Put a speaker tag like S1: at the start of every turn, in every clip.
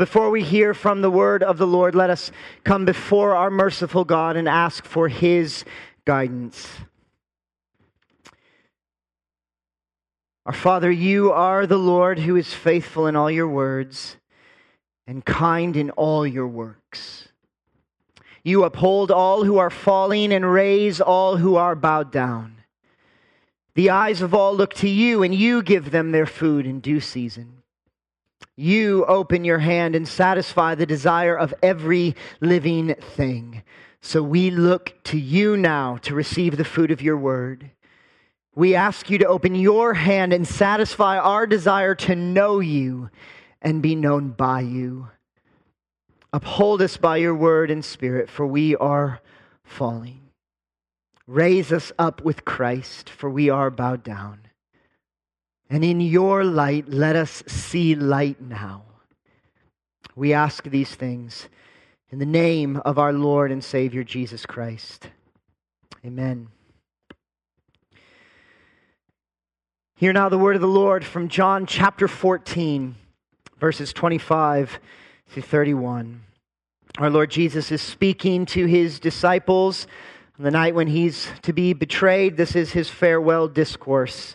S1: Before we hear from the word of the Lord, let us come before our merciful God and ask for his guidance. Our Father, you are the Lord who is faithful in all your words and kind in all your works. You uphold all who are falling and raise all who are bowed down. The eyes of all look to you, and you give them their food in due season. You open your hand and satisfy the desire of every living thing. So we look to you now to receive the food of your word. We ask you to open your hand and satisfy our desire to know you and be known by you. Uphold us by your word and spirit, for we are falling. Raise us up with Christ, for we are bowed down. And in your light, let us see light now. We ask these things in the name of our Lord and Savior Jesus Christ. Amen. Hear now the word of the Lord from John chapter 14, verses 25 through 31. Our Lord Jesus is speaking to his disciples on the night when he's to be betrayed. This is his farewell discourse.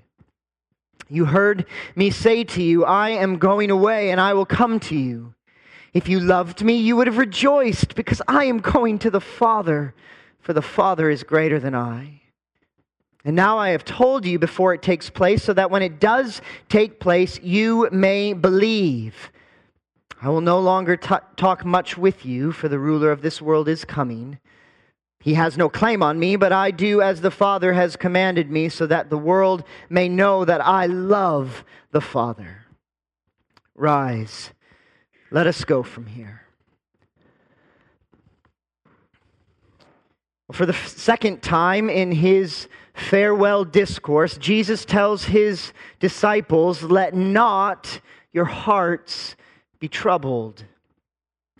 S1: You heard me say to you, I am going away, and I will come to you. If you loved me, you would have rejoiced, because I am going to the Father, for the Father is greater than I. And now I have told you before it takes place, so that when it does take place, you may believe. I will no longer t- talk much with you, for the ruler of this world is coming. He has no claim on me, but I do as the Father has commanded me, so that the world may know that I love the Father. Rise, let us go from here. For the second time in his farewell discourse, Jesus tells his disciples, Let not your hearts be troubled.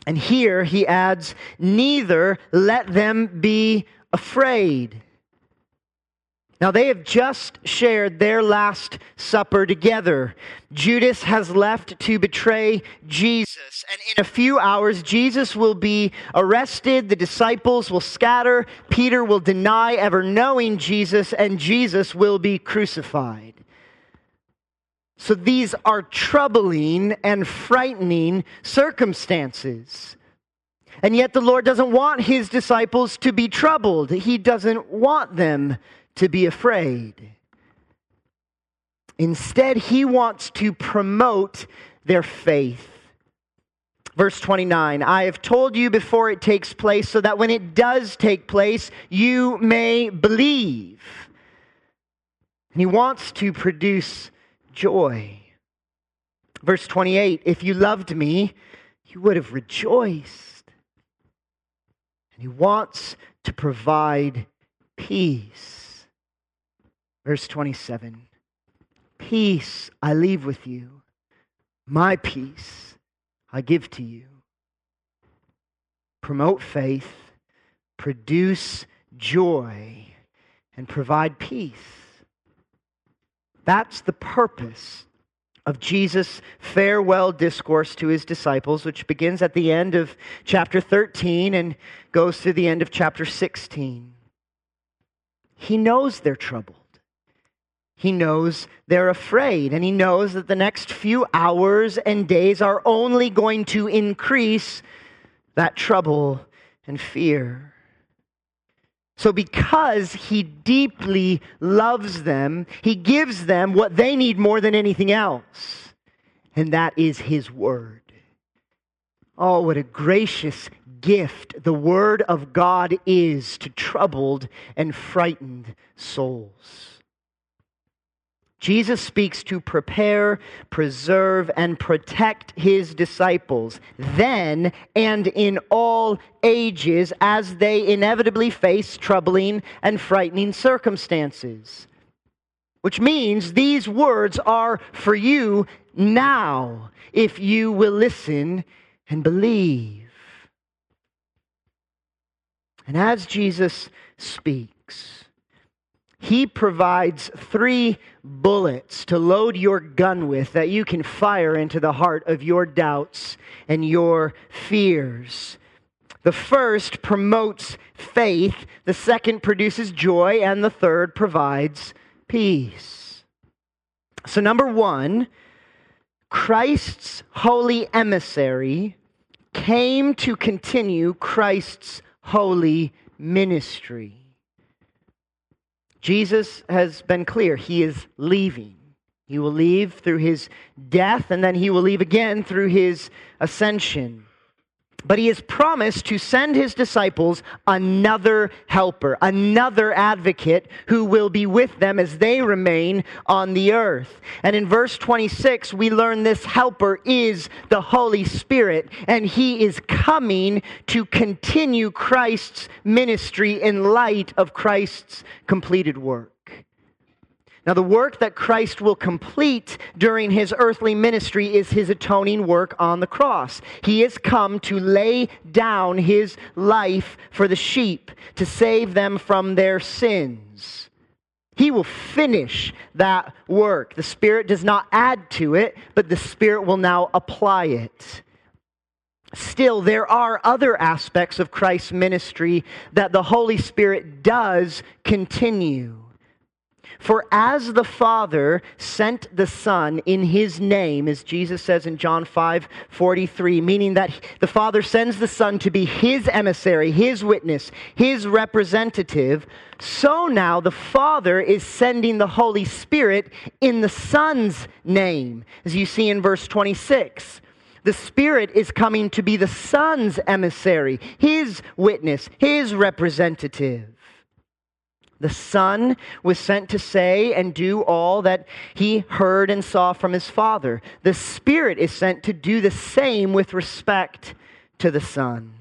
S1: And here he adds, Neither let them be afraid. Now, they have just shared their Last Supper together. Judas has left to betray Jesus. And in a few hours, Jesus will be arrested. The disciples will scatter. Peter will deny ever knowing Jesus, and Jesus will be crucified. So these are troubling and frightening circumstances. And yet, the Lord doesn't want his disciples to be troubled. He doesn't want them to be afraid. Instead, he wants to promote their faith. Verse 29 I have told you before it takes place, so that when it does take place, you may believe. And he wants to produce joy. Verse 28 If you loved me, you would have rejoiced. And he wants to provide peace. Verse 27 Peace I leave with you, my peace I give to you. Promote faith, produce joy, and provide peace. That's the purpose of Jesus' farewell discourse to his disciples, which begins at the end of chapter 13 and goes to the end of chapter 16. He knows they're troubled. He knows they're afraid, and he knows that the next few hours and days are only going to increase that trouble and fear. So, because he deeply loves them, he gives them what they need more than anything else, and that is his word. Oh, what a gracious gift the word of God is to troubled and frightened souls. Jesus speaks to prepare, preserve, and protect his disciples then and in all ages as they inevitably face troubling and frightening circumstances. Which means these words are for you now if you will listen and believe. And as Jesus speaks, he provides three bullets to load your gun with that you can fire into the heart of your doubts and your fears. The first promotes faith, the second produces joy, and the third provides peace. So, number one, Christ's holy emissary came to continue Christ's holy ministry. Jesus has been clear. He is leaving. He will leave through his death, and then he will leave again through his ascension. But he has promised to send his disciples another helper, another advocate who will be with them as they remain on the earth. And in verse 26, we learn this helper is the Holy Spirit, and he is coming to continue Christ's ministry in light of Christ's completed work. Now, the work that Christ will complete during his earthly ministry is his atoning work on the cross. He has come to lay down his life for the sheep, to save them from their sins. He will finish that work. The Spirit does not add to it, but the Spirit will now apply it. Still, there are other aspects of Christ's ministry that the Holy Spirit does continue. For as the Father sent the Son in his name, as Jesus says in John 5 43, meaning that the Father sends the Son to be his emissary, his witness, his representative, so now the Father is sending the Holy Spirit in the Son's name, as you see in verse 26. The Spirit is coming to be the Son's emissary, his witness, his representative. The Son was sent to say and do all that he heard and saw from his Father. The Spirit is sent to do the same with respect to the Son.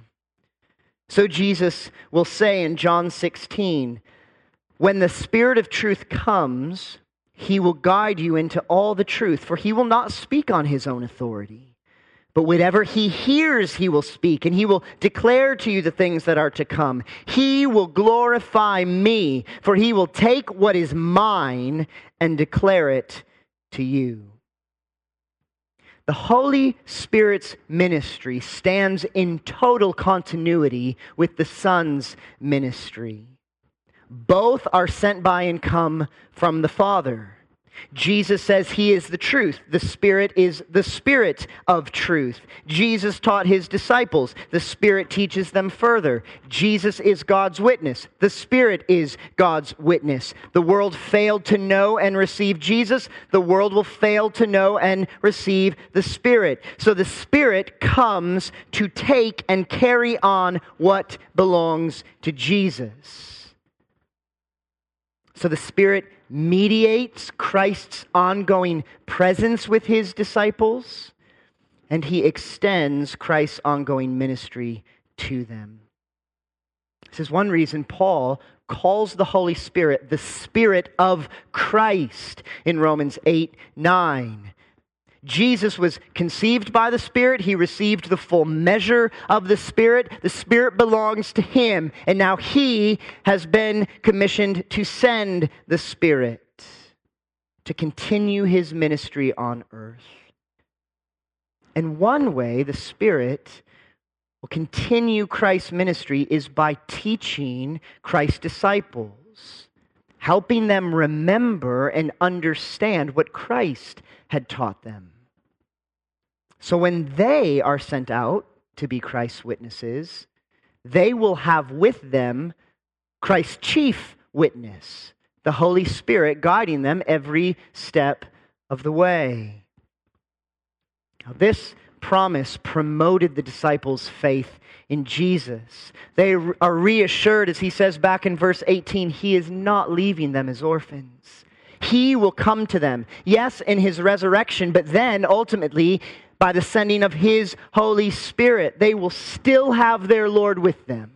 S1: So Jesus will say in John 16, When the Spirit of truth comes, he will guide you into all the truth, for he will not speak on his own authority but whatever he hears, he will speak, and he will declare to you the things that are to come. He will glorify me, for he will take what is mine and declare it to you. The Holy Spirit's ministry stands in total continuity with the Son's ministry. Both are sent by and come from the Father. Jesus says he is the truth. The Spirit is the Spirit of truth. Jesus taught his disciples. The Spirit teaches them further. Jesus is God's witness. The Spirit is God's witness. The world failed to know and receive Jesus. The world will fail to know and receive the Spirit. So the Spirit comes to take and carry on what belongs to Jesus. So the Spirit mediates Christ's ongoing presence with his disciples, and he extends Christ's ongoing ministry to them. This is one reason Paul calls the Holy Spirit the Spirit of Christ in Romans 8 9. Jesus was conceived by the Spirit. He received the full measure of the Spirit. The Spirit belongs to him. And now he has been commissioned to send the Spirit to continue his ministry on earth. And one way the Spirit will continue Christ's ministry is by teaching Christ's disciples, helping them remember and understand what Christ had taught them. So when they are sent out to be Christ's witnesses, they will have with them Christ's chief witness, the Holy Spirit guiding them every step of the way. Now, this promise promoted the disciples' faith in Jesus. They are reassured, as he says back in verse 18, he is not leaving them as orphans. He will come to them. Yes, in his resurrection, but then ultimately by the sending of his Holy Spirit. They will still have their Lord with them,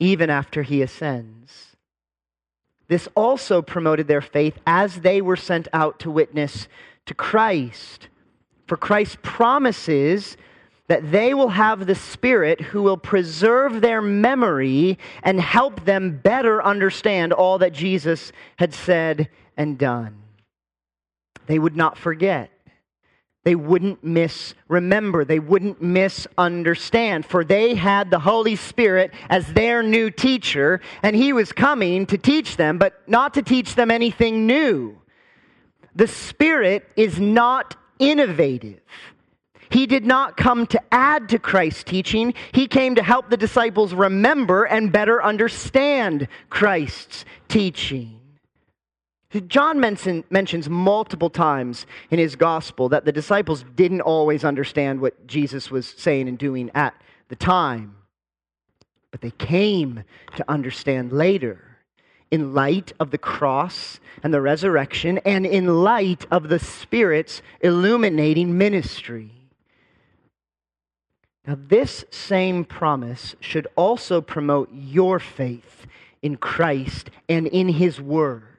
S1: even after he ascends. This also promoted their faith as they were sent out to witness to Christ. For Christ promises that they will have the Spirit who will preserve their memory and help them better understand all that Jesus had said and done. They would not forget. They wouldn't misremember. They wouldn't misunderstand. For they had the Holy Spirit as their new teacher, and He was coming to teach them, but not to teach them anything new. The Spirit is not innovative. He did not come to add to Christ's teaching. He came to help the disciples remember and better understand Christ's teaching. John mention, mentions multiple times in his gospel that the disciples didn't always understand what Jesus was saying and doing at the time, but they came to understand later in light of the cross and the resurrection and in light of the Spirit's illuminating ministry. Now, this same promise should also promote your faith in Christ and in His Word.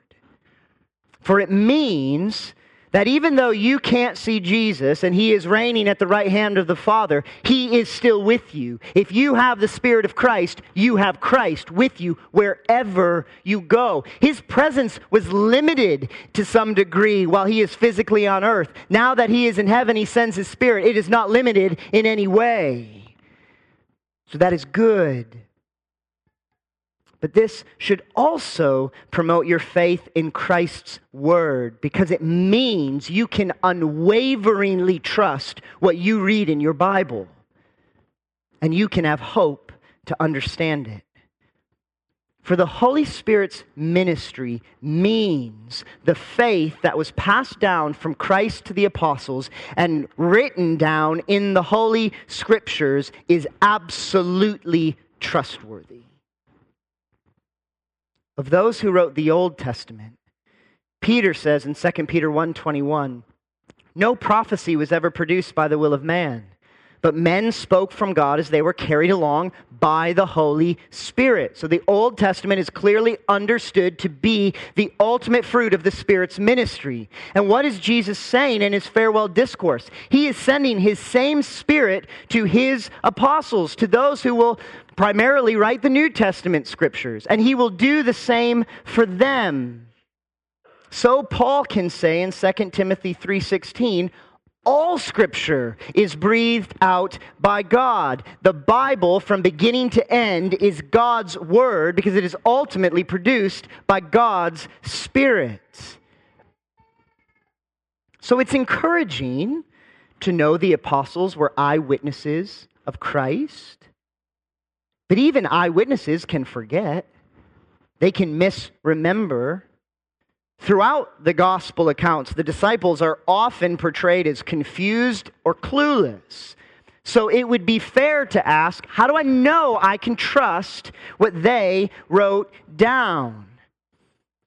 S1: For it means that even though you can't see Jesus and he is reigning at the right hand of the Father, he is still with you. If you have the Spirit of Christ, you have Christ with you wherever you go. His presence was limited to some degree while he is physically on earth. Now that he is in heaven, he sends his Spirit. It is not limited in any way. So that is good. But this should also promote your faith in Christ's word because it means you can unwaveringly trust what you read in your Bible. And you can have hope to understand it. For the Holy Spirit's ministry means the faith that was passed down from Christ to the apostles and written down in the Holy Scriptures is absolutely trustworthy. Of those who wrote the Old Testament, Peter says in 2 Peter 1:21, "No prophecy was ever produced by the will of man, but men spoke from God as they were carried along by the Holy Spirit." So the Old Testament is clearly understood to be the ultimate fruit of the Spirit's ministry. And what is Jesus saying in his farewell discourse? He is sending his same Spirit to his apostles, to those who will primarily write the New Testament scriptures, and he will do the same for them. So Paul can say in 2 Timothy 3:16, all scripture is breathed out by God. The Bible from beginning to end is God's word because it is ultimately produced by God's spirit. So it's encouraging to know the apostles were eyewitnesses of Christ but even eyewitnesses can forget, they can misremember. Throughout the gospel accounts, the disciples are often portrayed as confused or clueless. So it would be fair to ask how do I know I can trust what they wrote down?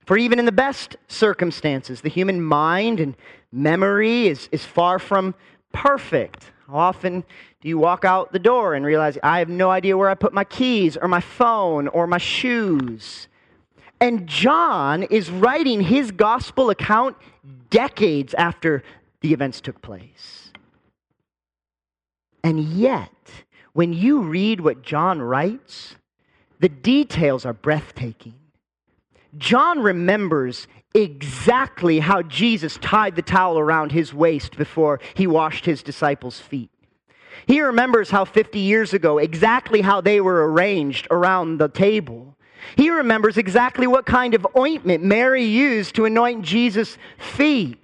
S1: For even in the best circumstances, the human mind and memory is, is far from perfect. Often do you walk out the door and realize, I have no idea where I put my keys or my phone or my shoes? And John is writing his gospel account decades after the events took place. And yet, when you read what John writes, the details are breathtaking. John remembers exactly how Jesus tied the towel around his waist before he washed his disciples' feet. He remembers how 50 years ago, exactly how they were arranged around the table. He remembers exactly what kind of ointment Mary used to anoint Jesus' feet.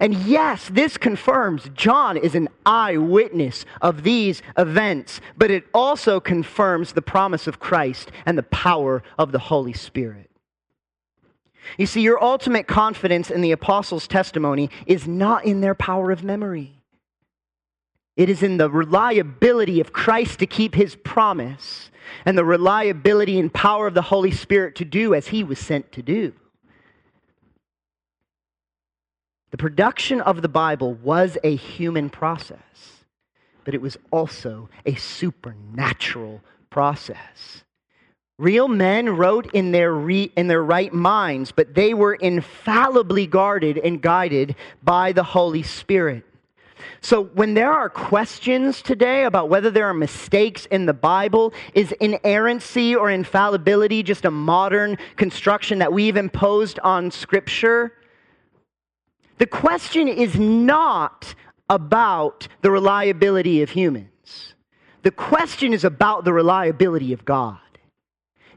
S1: And yes, this confirms John is an eyewitness of these events, but it also confirms the promise of Christ and the power of the Holy Spirit. You see, your ultimate confidence in the apostles' testimony is not in their power of memory. It is in the reliability of Christ to keep his promise and the reliability and power of the Holy Spirit to do as he was sent to do. The production of the Bible was a human process, but it was also a supernatural process. Real men wrote in their, re, in their right minds, but they were infallibly guarded and guided by the Holy Spirit. So, when there are questions today about whether there are mistakes in the Bible, is inerrancy or infallibility just a modern construction that we've imposed on Scripture? The question is not about the reliability of humans, the question is about the reliability of God.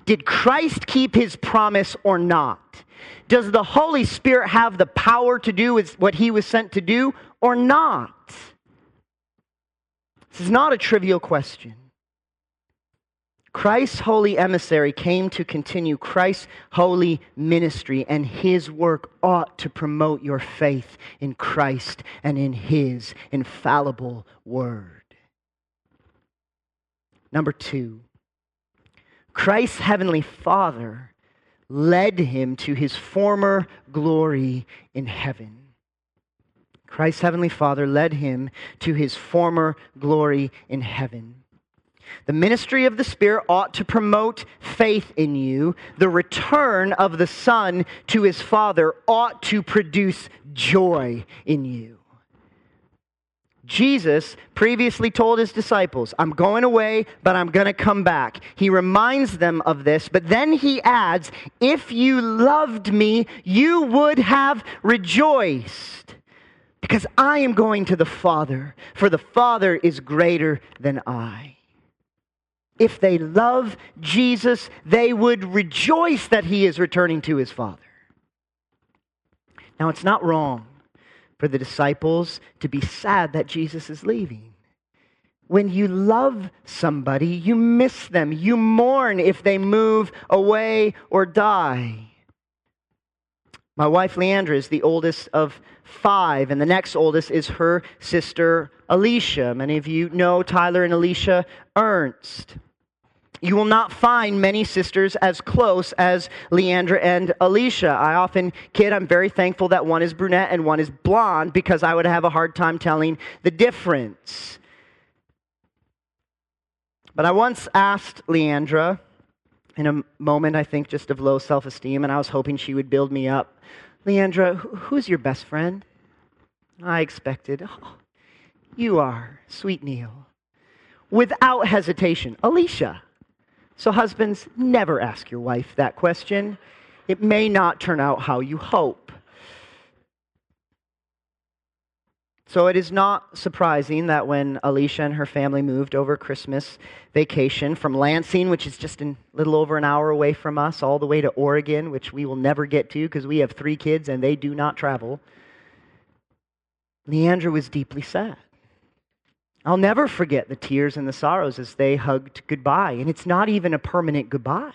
S1: Did Christ keep his promise or not? Does the Holy Spirit have the power to do what he was sent to do or not? This is not a trivial question. Christ's holy emissary came to continue Christ's holy ministry, and his work ought to promote your faith in Christ and in his infallible word. Number two, Christ's heavenly Father led him to his former glory in heaven. Christ's heavenly Father led him to his former glory in heaven. The ministry of the Spirit ought to promote faith in you. The return of the Son to his Father ought to produce joy in you. Jesus previously told his disciples, I'm going away, but I'm going to come back. He reminds them of this, but then he adds, If you loved me, you would have rejoiced, because I am going to the Father, for the Father is greater than I. If they love Jesus, they would rejoice that he is returning to his Father. Now, it's not wrong for the disciples to be sad that Jesus is leaving. When you love somebody, you miss them. You mourn if they move away or die. My wife Leandra is the oldest of five, and the next oldest is her sister Alicia. Many of you know Tyler and Alicia Ernst. You will not find many sisters as close as Leandra and Alicia. I often kid, I'm very thankful that one is brunette and one is blonde because I would have a hard time telling the difference. But I once asked Leandra, in a moment, I think, just of low self esteem, and I was hoping she would build me up. Leandra, who's your best friend? I expected, oh, you are, sweet Neil. Without hesitation, Alicia. So, husbands, never ask your wife that question. It may not turn out how you hope. So, it is not surprising that when Alicia and her family moved over Christmas vacation from Lansing, which is just a little over an hour away from us, all the way to Oregon, which we will never get to because we have three kids and they do not travel, Leandra was deeply sad. I'll never forget the tears and the sorrows as they hugged goodbye. And it's not even a permanent goodbye.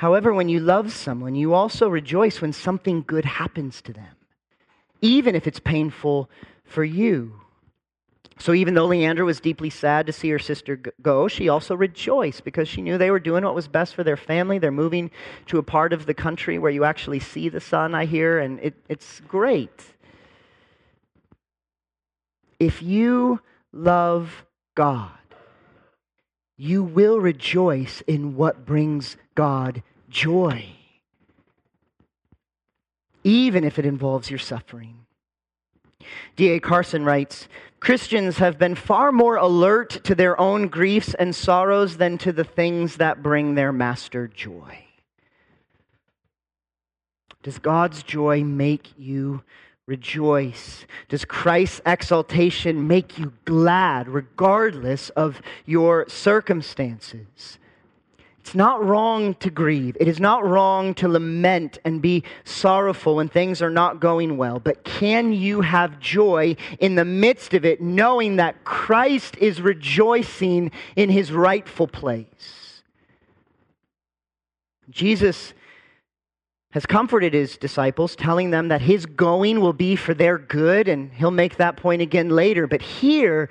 S1: However, when you love someone, you also rejoice when something good happens to them, even if it's painful for you. So, even though Leandra was deeply sad to see her sister go, she also rejoiced because she knew they were doing what was best for their family. They're moving to a part of the country where you actually see the sun, I hear, and it, it's great. If you love God, you will rejoice in what brings God joy, even if it involves your suffering. D.A. Carson writes Christians have been far more alert to their own griefs and sorrows than to the things that bring their master joy. Does God's joy make you rejoice? Does Christ's exaltation make you glad regardless of your circumstances? It's not wrong to grieve. It is not wrong to lament and be sorrowful when things are not going well. But can you have joy in the midst of it, knowing that Christ is rejoicing in his rightful place? Jesus has comforted his disciples, telling them that his going will be for their good, and he'll make that point again later. But here,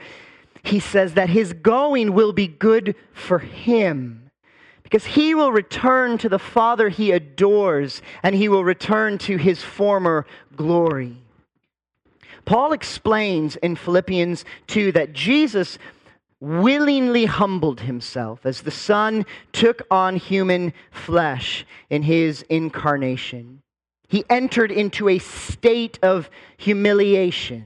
S1: he says that his going will be good for him Because he will return to the Father he adores, and he will return to his former glory. Paul explains in Philippians 2 that Jesus willingly humbled himself as the Son took on human flesh in his incarnation. He entered into a state of humiliation.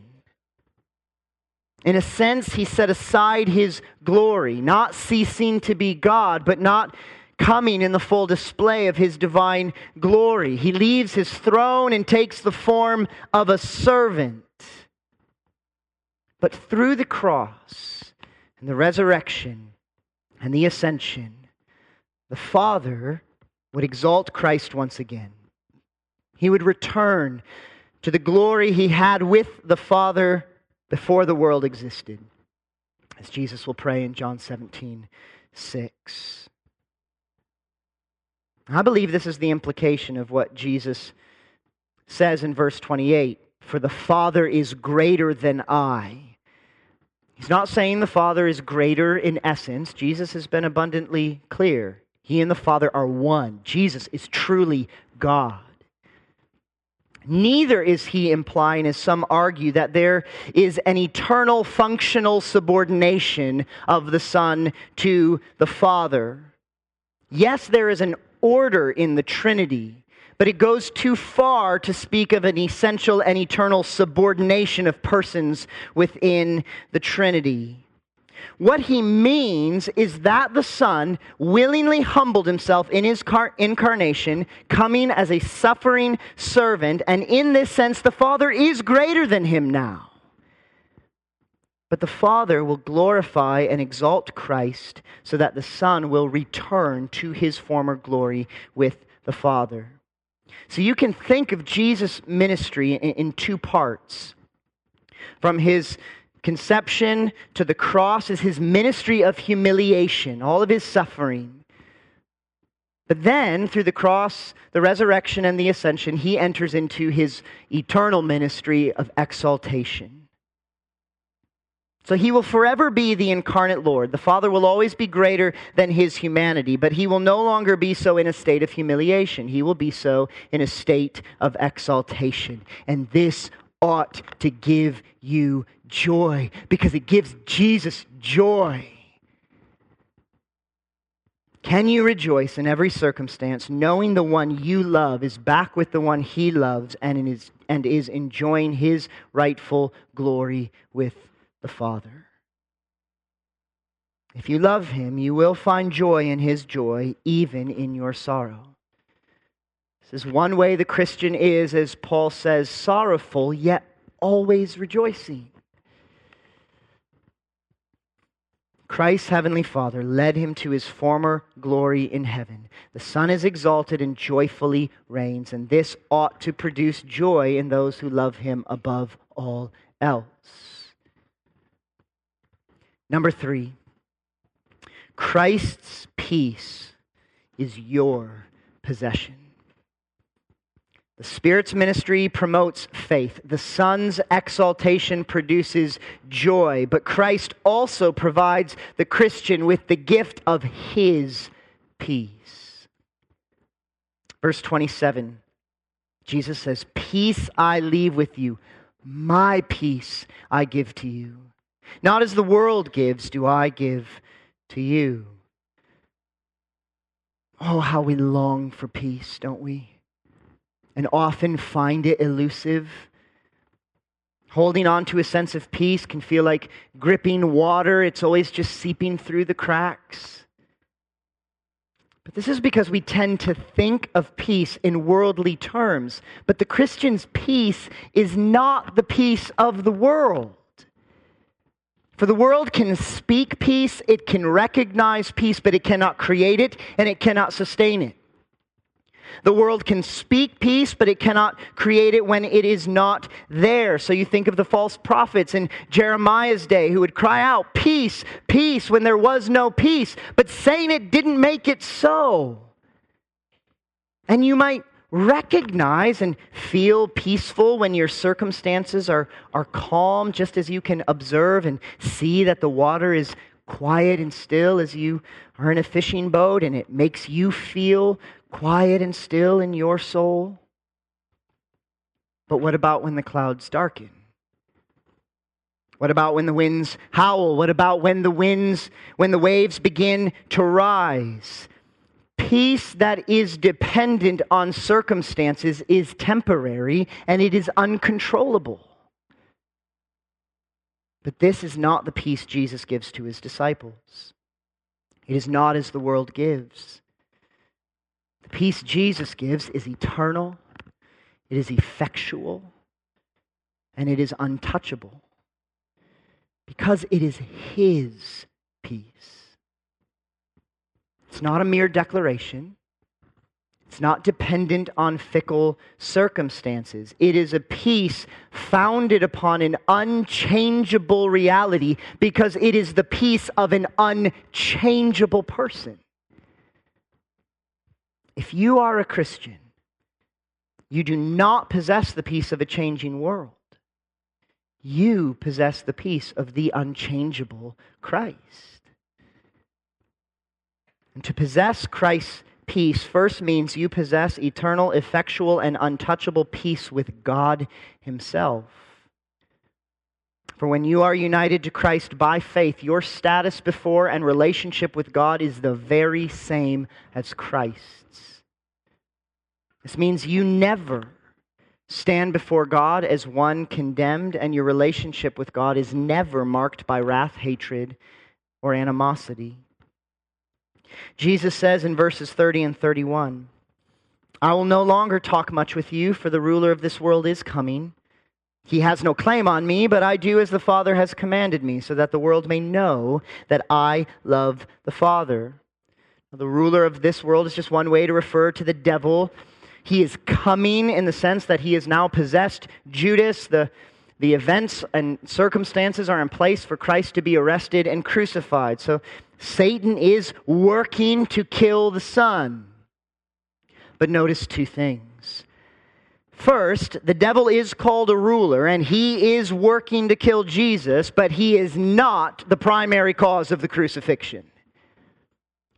S1: In a sense, he set aside his glory, not ceasing to be God, but not coming in the full display of his divine glory. He leaves his throne and takes the form of a servant. But through the cross and the resurrection and the ascension, the Father would exalt Christ once again. He would return to the glory he had with the Father before the world existed, as Jesus will pray in John 17 6. I believe this is the implication of what Jesus says in verse 28 For the Father is greater than I. He's not saying the Father is greater in essence. Jesus has been abundantly clear. He and the Father are one. Jesus is truly God. Neither is he implying, as some argue, that there is an eternal functional subordination of the Son to the Father. Yes, there is an order in the Trinity, but it goes too far to speak of an essential and eternal subordination of persons within the Trinity. What he means is that the Son willingly humbled himself in his car- incarnation, coming as a suffering servant, and in this sense, the Father is greater than him now. But the Father will glorify and exalt Christ so that the Son will return to his former glory with the Father. So you can think of Jesus' ministry in, in two parts. From his conception to the cross is his ministry of humiliation, all of his suffering. But then, through the cross, the resurrection, and the ascension, he enters into his eternal ministry of exaltation. So he will forever be the incarnate Lord. The Father will always be greater than his humanity, but he will no longer be so in a state of humiliation. He will be so in a state of exaltation. And this ought to give you joy because it gives Jesus joy. Can you rejoice in every circumstance, knowing the one you love is back with the one he loves and is, and is enjoying his rightful glory with the Father? If you love him, you will find joy in his joy, even in your sorrow. This is one way the Christian is, as Paul says, sorrowful, yet always rejoicing. Christ's heavenly Father led him to his former glory in heaven. The Son is exalted and joyfully reigns, and this ought to produce joy in those who love him above all else. Number three, Christ's peace is your possession. The Spirit's ministry promotes faith. The Son's exaltation produces joy. But Christ also provides the Christian with the gift of His peace. Verse 27, Jesus says, Peace I leave with you, my peace I give to you. Not as the world gives, do I give to you. Oh, how we long for peace, don't we? and often find it elusive. Holding on to a sense of peace can feel like gripping water, it's always just seeping through the cracks. But this is because we tend to think of peace in worldly terms. But the Christian's peace is not the peace of the world. For the world can speak peace, it can recognize peace, but it cannot create it and it cannot sustain it. The world can speak peace, but it cannot create it when it is not there. So you think of the false prophets in Jeremiah's day who would cry out, Peace, peace, when there was no peace. But saying it didn't make it so. And you might recognize and feel peaceful when your circumstances are, are calm, just as you can observe and see that the water is quiet and still as you are in a fishing boat and it makes you feel quiet and still in your soul? But what about when the clouds darken? What about when the winds howl? What about when the winds, when the waves begin to rise? Peace that is dependent on circumstances is temporary and it is uncontrollable. But this is not the peace Jesus gives to his disciples. It is not as the world gives. The peace Jesus gives is eternal, it is effectual, and it is untouchable because it is his peace. It's not a mere declaration. It's not dependent on fickle circumstances. It is a peace founded upon an unchangeable reality because it is the peace of an unchangeable person. If you are a Christian, you do not possess the peace of a changing world. You possess the peace of the unchangeable Christ. And to possess Christ's peace first means you possess eternal, effectual, and untouchable peace with God Himself. For when you are united to Christ by faith, your status before and relationship with God is the very same as Christ's. This means you never stand before God as one condemned, and your relationship with God is never marked by wrath, hatred, or animosity. Jesus says in verses 30 and 31 I will no longer talk much with you, for the ruler of this world is coming. He has no claim on me, but I do as the Father has commanded me, so that the world may know that I love the Father. The ruler of this world is just one way to refer to the devil. He is coming in the sense that he has now possessed Judas. The, the events and circumstances are in place for Christ to be arrested and crucified. So Satan is working to kill the Son. But notice two things. First, the devil is called a ruler, and he is working to kill Jesus, but he is not the primary cause of the crucifixion.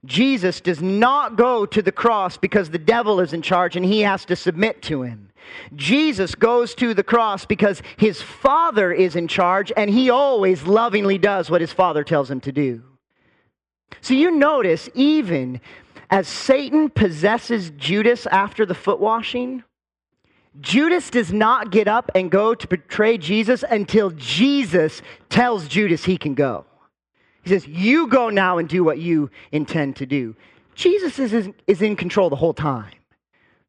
S1: Jesus does not go to the cross because the devil is in charge and he has to submit to him. Jesus goes to the cross because his Father is in charge and he always lovingly does what his Father tells him to do. So you notice, even as Satan possesses Judas after the foot washing, Judas does not get up and go to betray Jesus until Jesus tells Judas he can go. He says, You go now and do what you intend to do. Jesus is, is in control the whole time.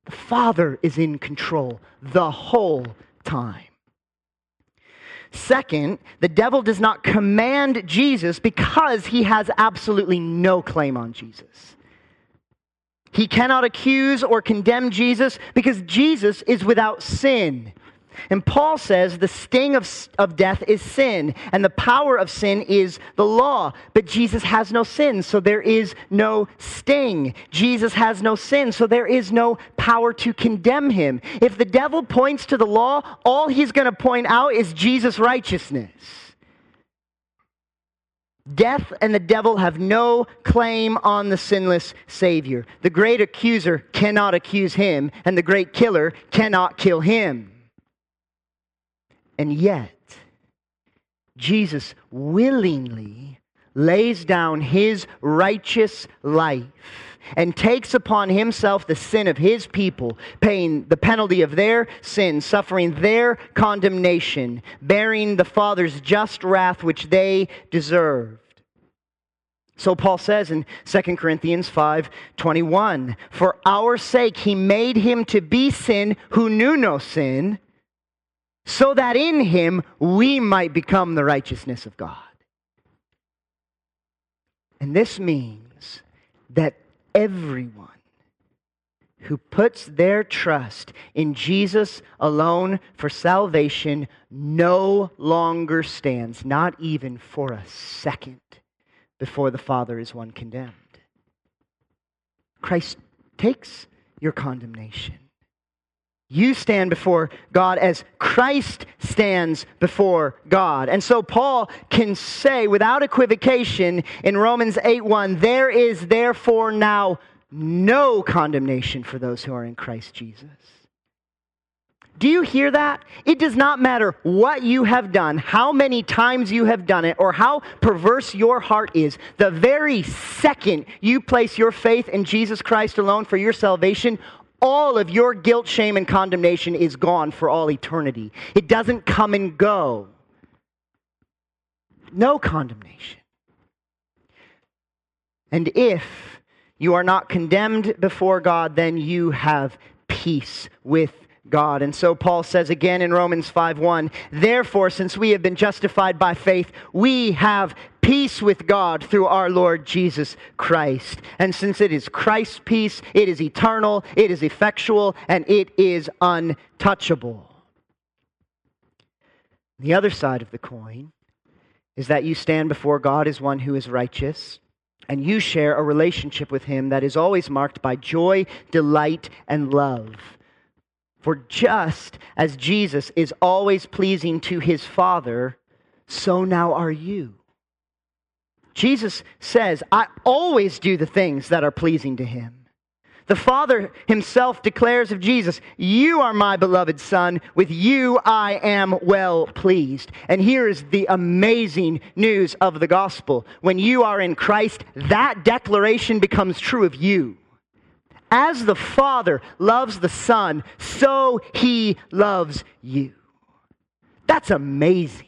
S1: The Father is in control the whole time. Second, the devil does not command Jesus because he has absolutely no claim on Jesus. He cannot accuse or condemn Jesus because Jesus is without sin. And Paul says the sting of, of death is sin, and the power of sin is the law. But Jesus has no sin, so there is no sting. Jesus has no sin, so there is no power to condemn him. If the devil points to the law, all he's going to point out is Jesus' righteousness. Death and the devil have no claim on the sinless Savior. The great accuser cannot accuse him, and the great killer cannot kill him. And yet, Jesus willingly lays down his righteous life and takes upon himself the sin of his people, paying the penalty of their sin, suffering their condemnation, bearing the Father's just wrath which they deserved. So Paul says in 2 Corinthians 5:21, "For our sake he made him to be sin who knew no sin, so that in him we might become the righteousness of God. And this means that everyone who puts their trust in Jesus alone for salvation no longer stands, not even for a second, before the Father is one condemned. Christ takes your condemnation. You stand before God as Christ stands before God. And so Paul can say without equivocation in Romans 8 1, there is therefore now no condemnation for those who are in Christ Jesus. Do you hear that? It does not matter what you have done, how many times you have done it, or how perverse your heart is. The very second you place your faith in Jesus Christ alone for your salvation, all of your guilt, shame, and condemnation is gone for all eternity. It doesn't come and go. No condemnation. And if you are not condemned before God, then you have peace with God. And so Paul says again in Romans 5:1, "Therefore, since we have been justified by faith, we have peace with God through our Lord Jesus Christ. And since it is Christ's peace, it is eternal, it is effectual, and it is untouchable." The other side of the coin is that you stand before God as one who is righteous and you share a relationship with him that is always marked by joy, delight, and love. For just as Jesus is always pleasing to his Father, so now are you. Jesus says, I always do the things that are pleasing to him. The Father himself declares of Jesus, You are my beloved Son. With you I am well pleased. And here is the amazing news of the gospel. When you are in Christ, that declaration becomes true of you. As the Father loves the Son, so he loves you. That's amazing.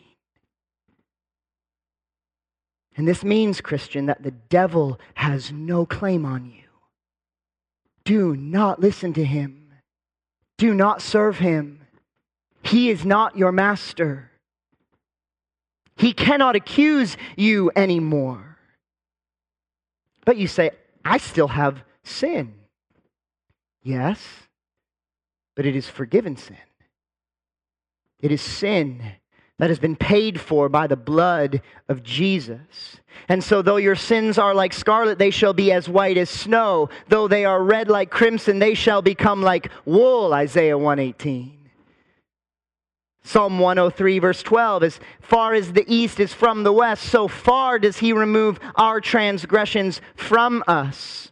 S1: And this means, Christian, that the devil has no claim on you. Do not listen to him. Do not serve him. He is not your master. He cannot accuse you anymore. But you say, I still have sin. Yes, but it is forgiven sin. It is sin that has been paid for by the blood of Jesus. And so, though your sins are like scarlet, they shall be as white as snow. Though they are red like crimson, they shall become like wool. Isaiah 118. Psalm 103, verse 12 As far as the east is from the west, so far does he remove our transgressions from us.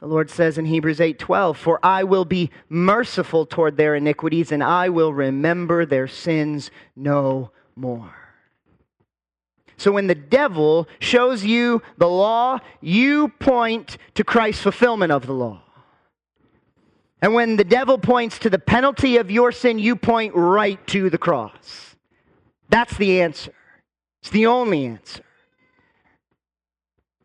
S1: The Lord says in Hebrews 8:12, "For I will be merciful toward their iniquities and I will remember their sins no more." So when the devil shows you the law, you point to Christ's fulfillment of the law. And when the devil points to the penalty of your sin, you point right to the cross. That's the answer. It's the only answer.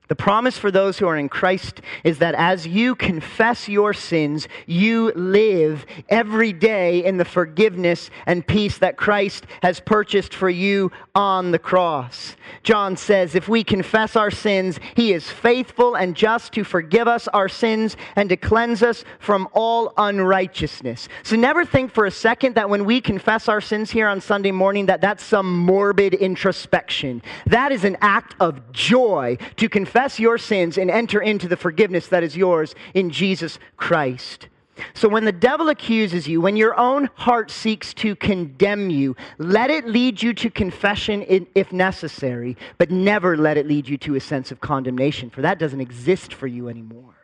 S1: The promise for those who are in Christ is that as you confess your sins, you live every day in the forgiveness and peace that Christ has purchased for you on the cross. John says, If we confess our sins, he is faithful and just to forgive us our sins and to cleanse us from all unrighteousness. So never think for a second that when we confess our sins here on Sunday morning, that that's some morbid introspection. That is an act of joy to confess confess your sins and enter into the forgiveness that is yours in Jesus Christ. So when the devil accuses you, when your own heart seeks to condemn you, let it lead you to confession if necessary, but never let it lead you to a sense of condemnation, for that doesn't exist for you anymore.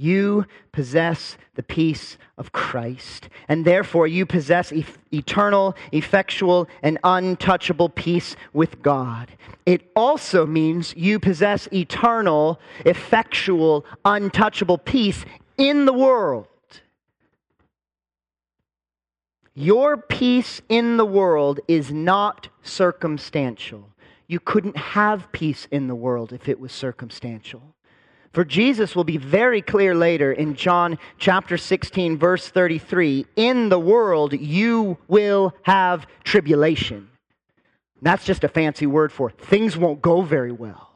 S1: You possess the peace of Christ, and therefore you possess e- eternal, effectual, and untouchable peace with God. It also means you possess eternal, effectual, untouchable peace in the world. Your peace in the world is not circumstantial. You couldn't have peace in the world if it was circumstantial. For Jesus will be very clear later in John chapter 16, verse 33 In the world you will have tribulation. That's just a fancy word for things won't go very well.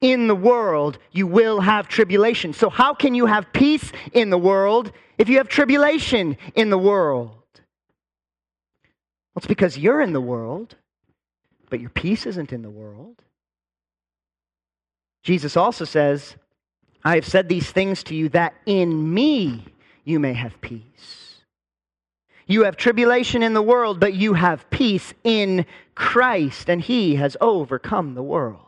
S1: In the world you will have tribulation. So, how can you have peace in the world if you have tribulation in the world? Well, it's because you're in the world, but your peace isn't in the world. Jesus also says, I have said these things to you that in me you may have peace. You have tribulation in the world, but you have peace in Christ, and he has overcome the world.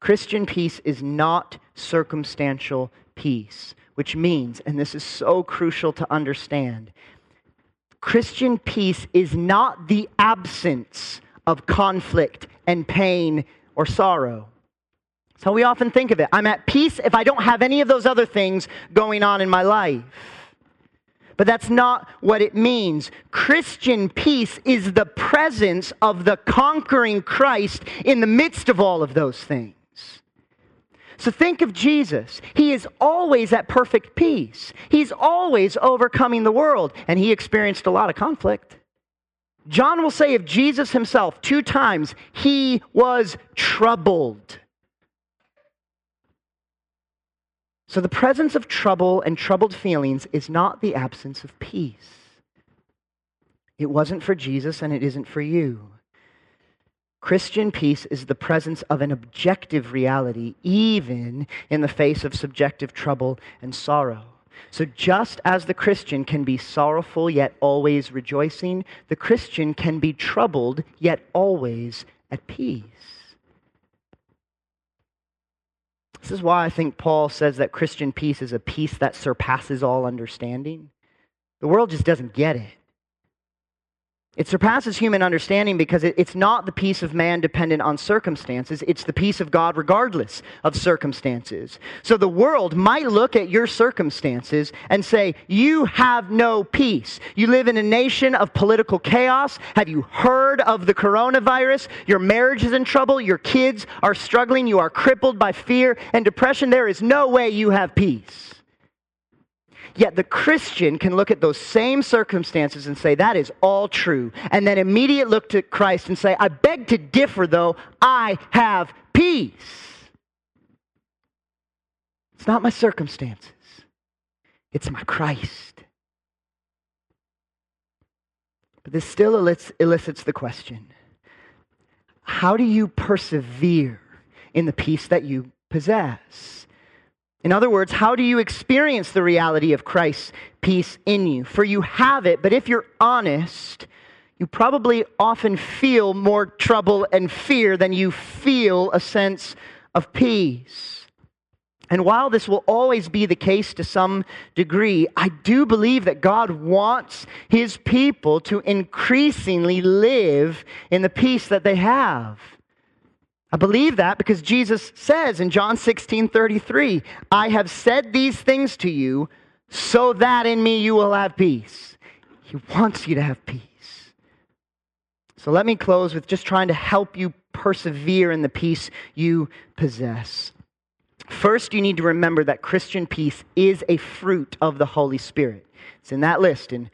S1: Christian peace is not circumstantial peace, which means, and this is so crucial to understand, Christian peace is not the absence of conflict and pain or sorrow. So we often think of it. I'm at peace if I don't have any of those other things going on in my life. But that's not what it means. Christian peace is the presence of the conquering Christ in the midst of all of those things. So think of Jesus. He is always at perfect peace. He's always overcoming the world, and he experienced a lot of conflict. John will say of Jesus himself two times, he was troubled. So the presence of trouble and troubled feelings is not the absence of peace. It wasn't for Jesus, and it isn't for you. Christian peace is the presence of an objective reality, even in the face of subjective trouble and sorrow. So, just as the Christian can be sorrowful yet always rejoicing, the Christian can be troubled yet always at peace. This is why I think Paul says that Christian peace is a peace that surpasses all understanding. The world just doesn't get it. It surpasses human understanding because it, it's not the peace of man dependent on circumstances. It's the peace of God regardless of circumstances. So the world might look at your circumstances and say, You have no peace. You live in a nation of political chaos. Have you heard of the coronavirus? Your marriage is in trouble. Your kids are struggling. You are crippled by fear and depression. There is no way you have peace. Yet the Christian can look at those same circumstances and say, that is all true. And then immediately look to Christ and say, I beg to differ, though, I have peace. It's not my circumstances, it's my Christ. But this still elicits the question how do you persevere in the peace that you possess? In other words, how do you experience the reality of Christ's peace in you? For you have it, but if you're honest, you probably often feel more trouble and fear than you feel a sense of peace. And while this will always be the case to some degree, I do believe that God wants his people to increasingly live in the peace that they have. I believe that because Jesus says in John 16 33, I have said these things to you so that in me you will have peace. He wants you to have peace. So let me close with just trying to help you persevere in the peace you possess. First, you need to remember that Christian peace is a fruit of the Holy Spirit. It's in that list in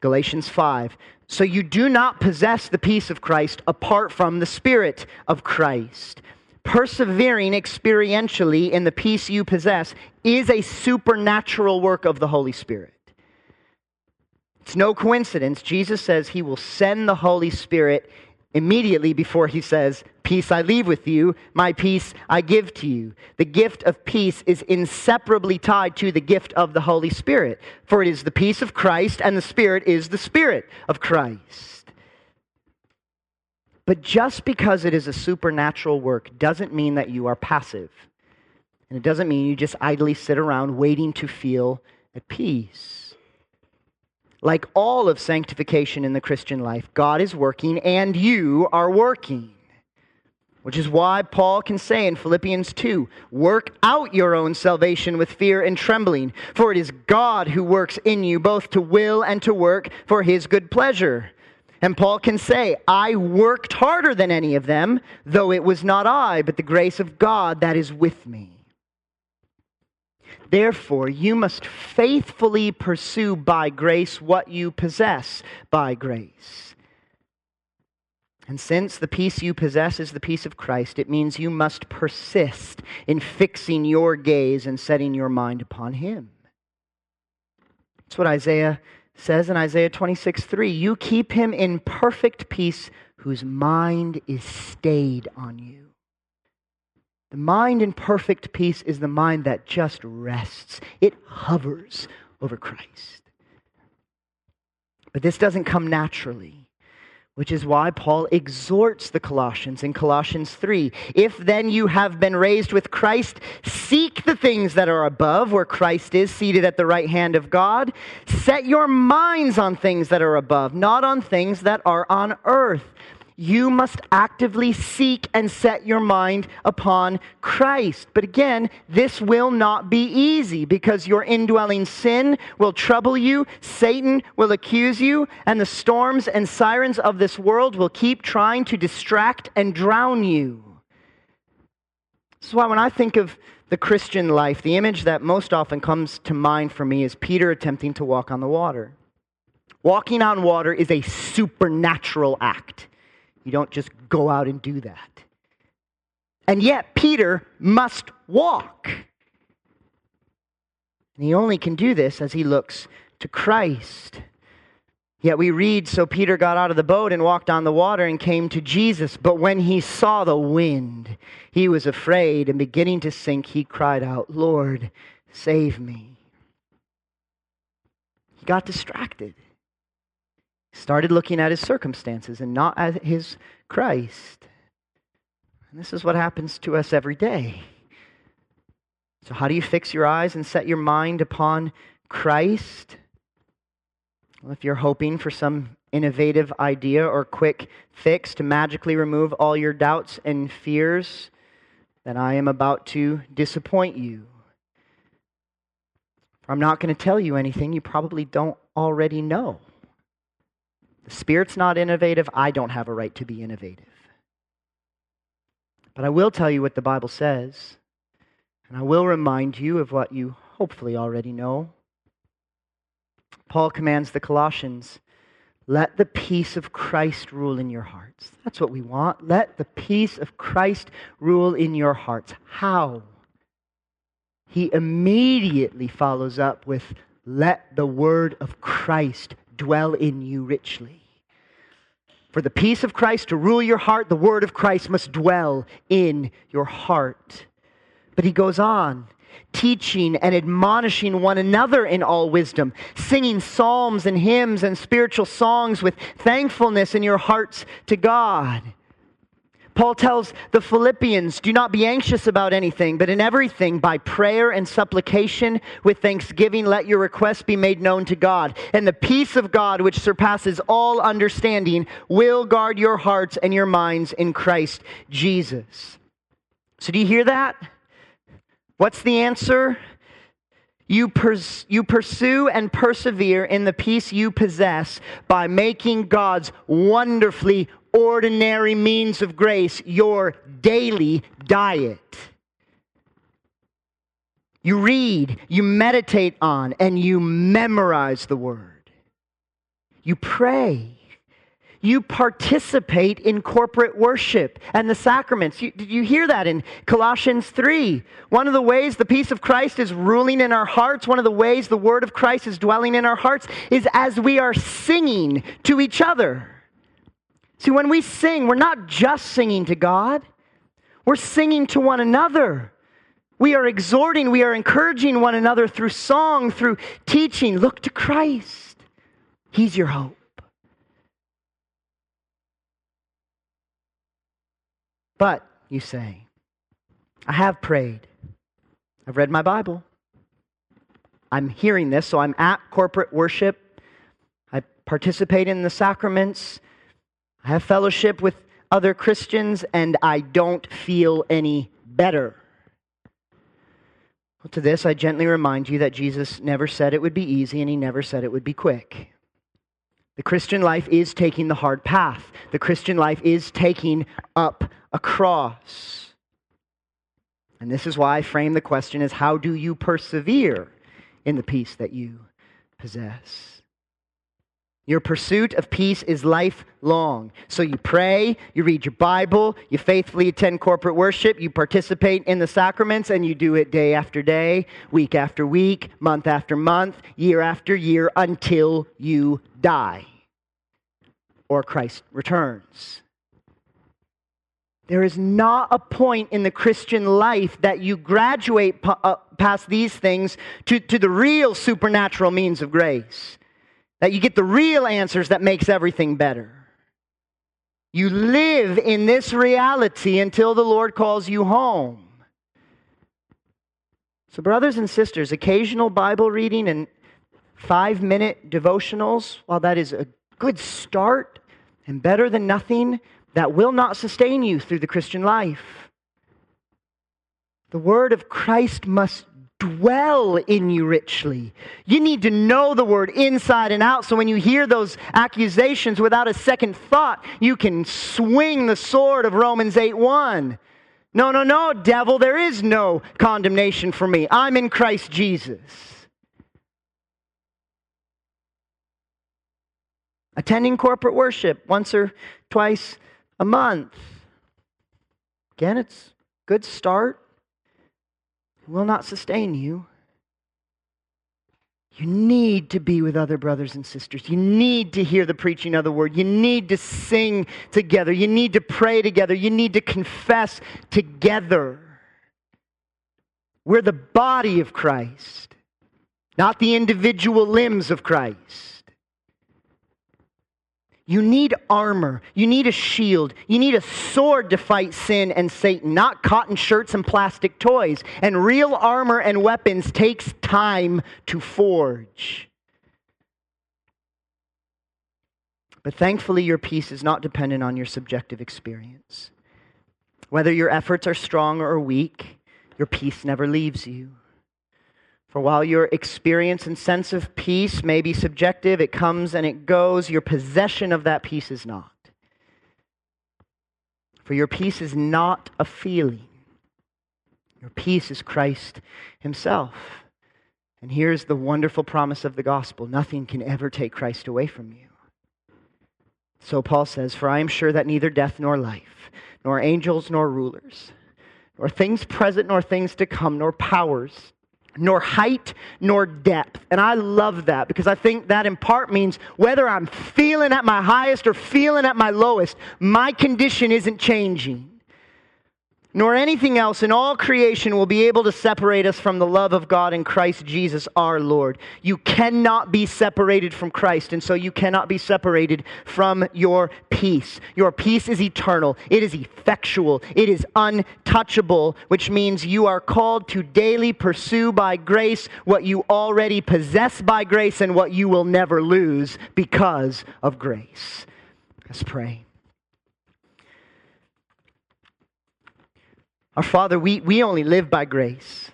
S1: Galatians 5. So you do not possess the peace of Christ apart from the Spirit of Christ. Persevering experientially in the peace you possess is a supernatural work of the Holy Spirit. It's no coincidence. Jesus says he will send the Holy Spirit immediately before he says, Peace I leave with you, my peace I give to you. The gift of peace is inseparably tied to the gift of the Holy Spirit, for it is the peace of Christ, and the Spirit is the Spirit of Christ. But just because it is a supernatural work doesn't mean that you are passive. And it doesn't mean you just idly sit around waiting to feel at peace. Like all of sanctification in the Christian life, God is working and you are working. Which is why Paul can say in Philippians 2 work out your own salvation with fear and trembling, for it is God who works in you both to will and to work for his good pleasure. And Paul can say, I worked harder than any of them, though it was not I, but the grace of God that is with me. Therefore, you must faithfully pursue by grace what you possess by grace. And since the peace you possess is the peace of Christ, it means you must persist in fixing your gaze and setting your mind upon Him. That's what Isaiah says in Isaiah 26 3. You keep him in perfect peace whose mind is stayed on you The mind in perfect peace is the mind that just rests, it hovers over Christ. But this doesn't come naturally which is why Paul exhorts the Colossians in Colossians 3. If then you have been raised with Christ, seek the things that are above, where Christ is seated at the right hand of God. Set your minds on things that are above, not on things that are on earth you must actively seek and set your mind upon Christ. But again, this will not be easy because your indwelling sin will trouble you, Satan will accuse you, and the storms and sirens of this world will keep trying to distract and drown you. This is why when I think of the Christian life, the image that most often comes to mind for me is Peter attempting to walk on the water. Walking on water is a supernatural act. You don't just go out and do that. And yet, Peter must walk. And he only can do this as he looks to Christ. Yet we read So Peter got out of the boat and walked on the water and came to Jesus. But when he saw the wind, he was afraid, and beginning to sink, he cried out, Lord, save me. He got distracted started looking at his circumstances and not at his Christ. And this is what happens to us every day. So, how do you fix your eyes and set your mind upon Christ? Well, if you're hoping for some innovative idea or quick fix to magically remove all your doubts and fears, then I am about to disappoint you. I'm not going to tell you anything you probably don't already know. The Spirit's not innovative. I don't have a right to be innovative. But I will tell you what the Bible says, and I will remind you of what you hopefully already know. Paul commands the Colossians let the peace of Christ rule in your hearts. That's what we want. Let the peace of Christ rule in your hearts. How? He immediately follows up with, Let the word of Christ dwell in you richly. For the peace of Christ to rule your heart, the word of Christ must dwell in your heart. But he goes on, teaching and admonishing one another in all wisdom, singing psalms and hymns and spiritual songs with thankfulness in your hearts to God Paul tells the Philippians, Do not be anxious about anything, but in everything, by prayer and supplication with thanksgiving, let your requests be made known to God. And the peace of God, which surpasses all understanding, will guard your hearts and your minds in Christ Jesus. So, do you hear that? What's the answer? You, pers- you pursue and persevere in the peace you possess by making God's wonderfully ordinary means of grace your daily diet. You read, you meditate on, and you memorize the word. You pray. You participate in corporate worship and the sacraments. You, did you hear that in Colossians 3? One of the ways the peace of Christ is ruling in our hearts, one of the ways the word of Christ is dwelling in our hearts, is as we are singing to each other. See, when we sing, we're not just singing to God, we're singing to one another. We are exhorting, we are encouraging one another through song, through teaching. Look to Christ, He's your hope. But, you say, I have prayed. I've read my Bible. I'm hearing this, so I'm at corporate worship. I participate in the sacraments. I have fellowship with other Christians and I don't feel any better. Well, to this, I gently remind you that Jesus never said it would be easy and he never said it would be quick. The Christian life is taking the hard path. The Christian life is taking up a cross. And this is why I frame the question as how do you persevere in the peace that you possess? Your pursuit of peace is lifelong. So you pray, you read your Bible, you faithfully attend corporate worship, you participate in the sacraments, and you do it day after day, week after week, month after month, year after year, until you die or Christ returns. There is not a point in the Christian life that you graduate p- uh, past these things to, to the real supernatural means of grace. That you get the real answers that makes everything better. You live in this reality until the Lord calls you home. So, brothers and sisters, occasional Bible reading and five minute devotionals, while that is a good start and better than nothing, that will not sustain you through the Christian life. The word of Christ must dwell in you richly. You need to know the word inside and out so when you hear those accusations without a second thought, you can swing the sword of Romans 8 1. No, no, no, devil, there is no condemnation for me. I'm in Christ Jesus. Attending corporate worship once or twice a month. Again, it's good start. Will not sustain you. You need to be with other brothers and sisters. You need to hear the preaching of the word. You need to sing together. You need to pray together. You need to confess together. We're the body of Christ, not the individual limbs of Christ. You need armor. You need a shield. You need a sword to fight sin and Satan, not cotton shirts and plastic toys. And real armor and weapons takes time to forge. But thankfully, your peace is not dependent on your subjective experience. Whether your efforts are strong or weak, your peace never leaves you. For while your experience and sense of peace may be subjective, it comes and it goes, your possession of that peace is not. For your peace is not a feeling, your peace is Christ Himself. And here's the wonderful promise of the gospel nothing can ever take Christ away from you. So Paul says, For I am sure that neither death nor life, nor angels nor rulers, nor things present nor things to come, nor powers, nor height nor depth. And I love that because I think that in part means whether I'm feeling at my highest or feeling at my lowest, my condition isn't changing nor anything else in all creation will be able to separate us from the love of God in Christ Jesus our Lord. You cannot be separated from Christ, and so you cannot be separated from your peace. Your peace is eternal, it is effectual, it is untouchable, which means you are called to daily pursue by grace what you already possess by grace and what you will never lose because of grace. Let's pray. Our Father, we, we only live by grace,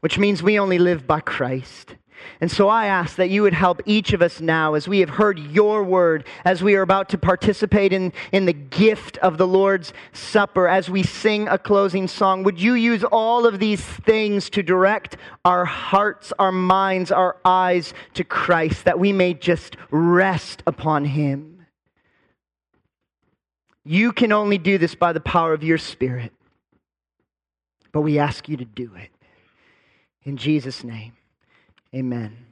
S1: which means we only live by Christ. And so I ask that you would help each of us now as we have heard your word, as we are about to participate in, in the gift of the Lord's Supper, as we sing a closing song. Would you use all of these things to direct our hearts, our minds, our eyes to Christ, that we may just rest upon him? You can only do this by the power of your Spirit but we ask you to do it. In Jesus' name, amen.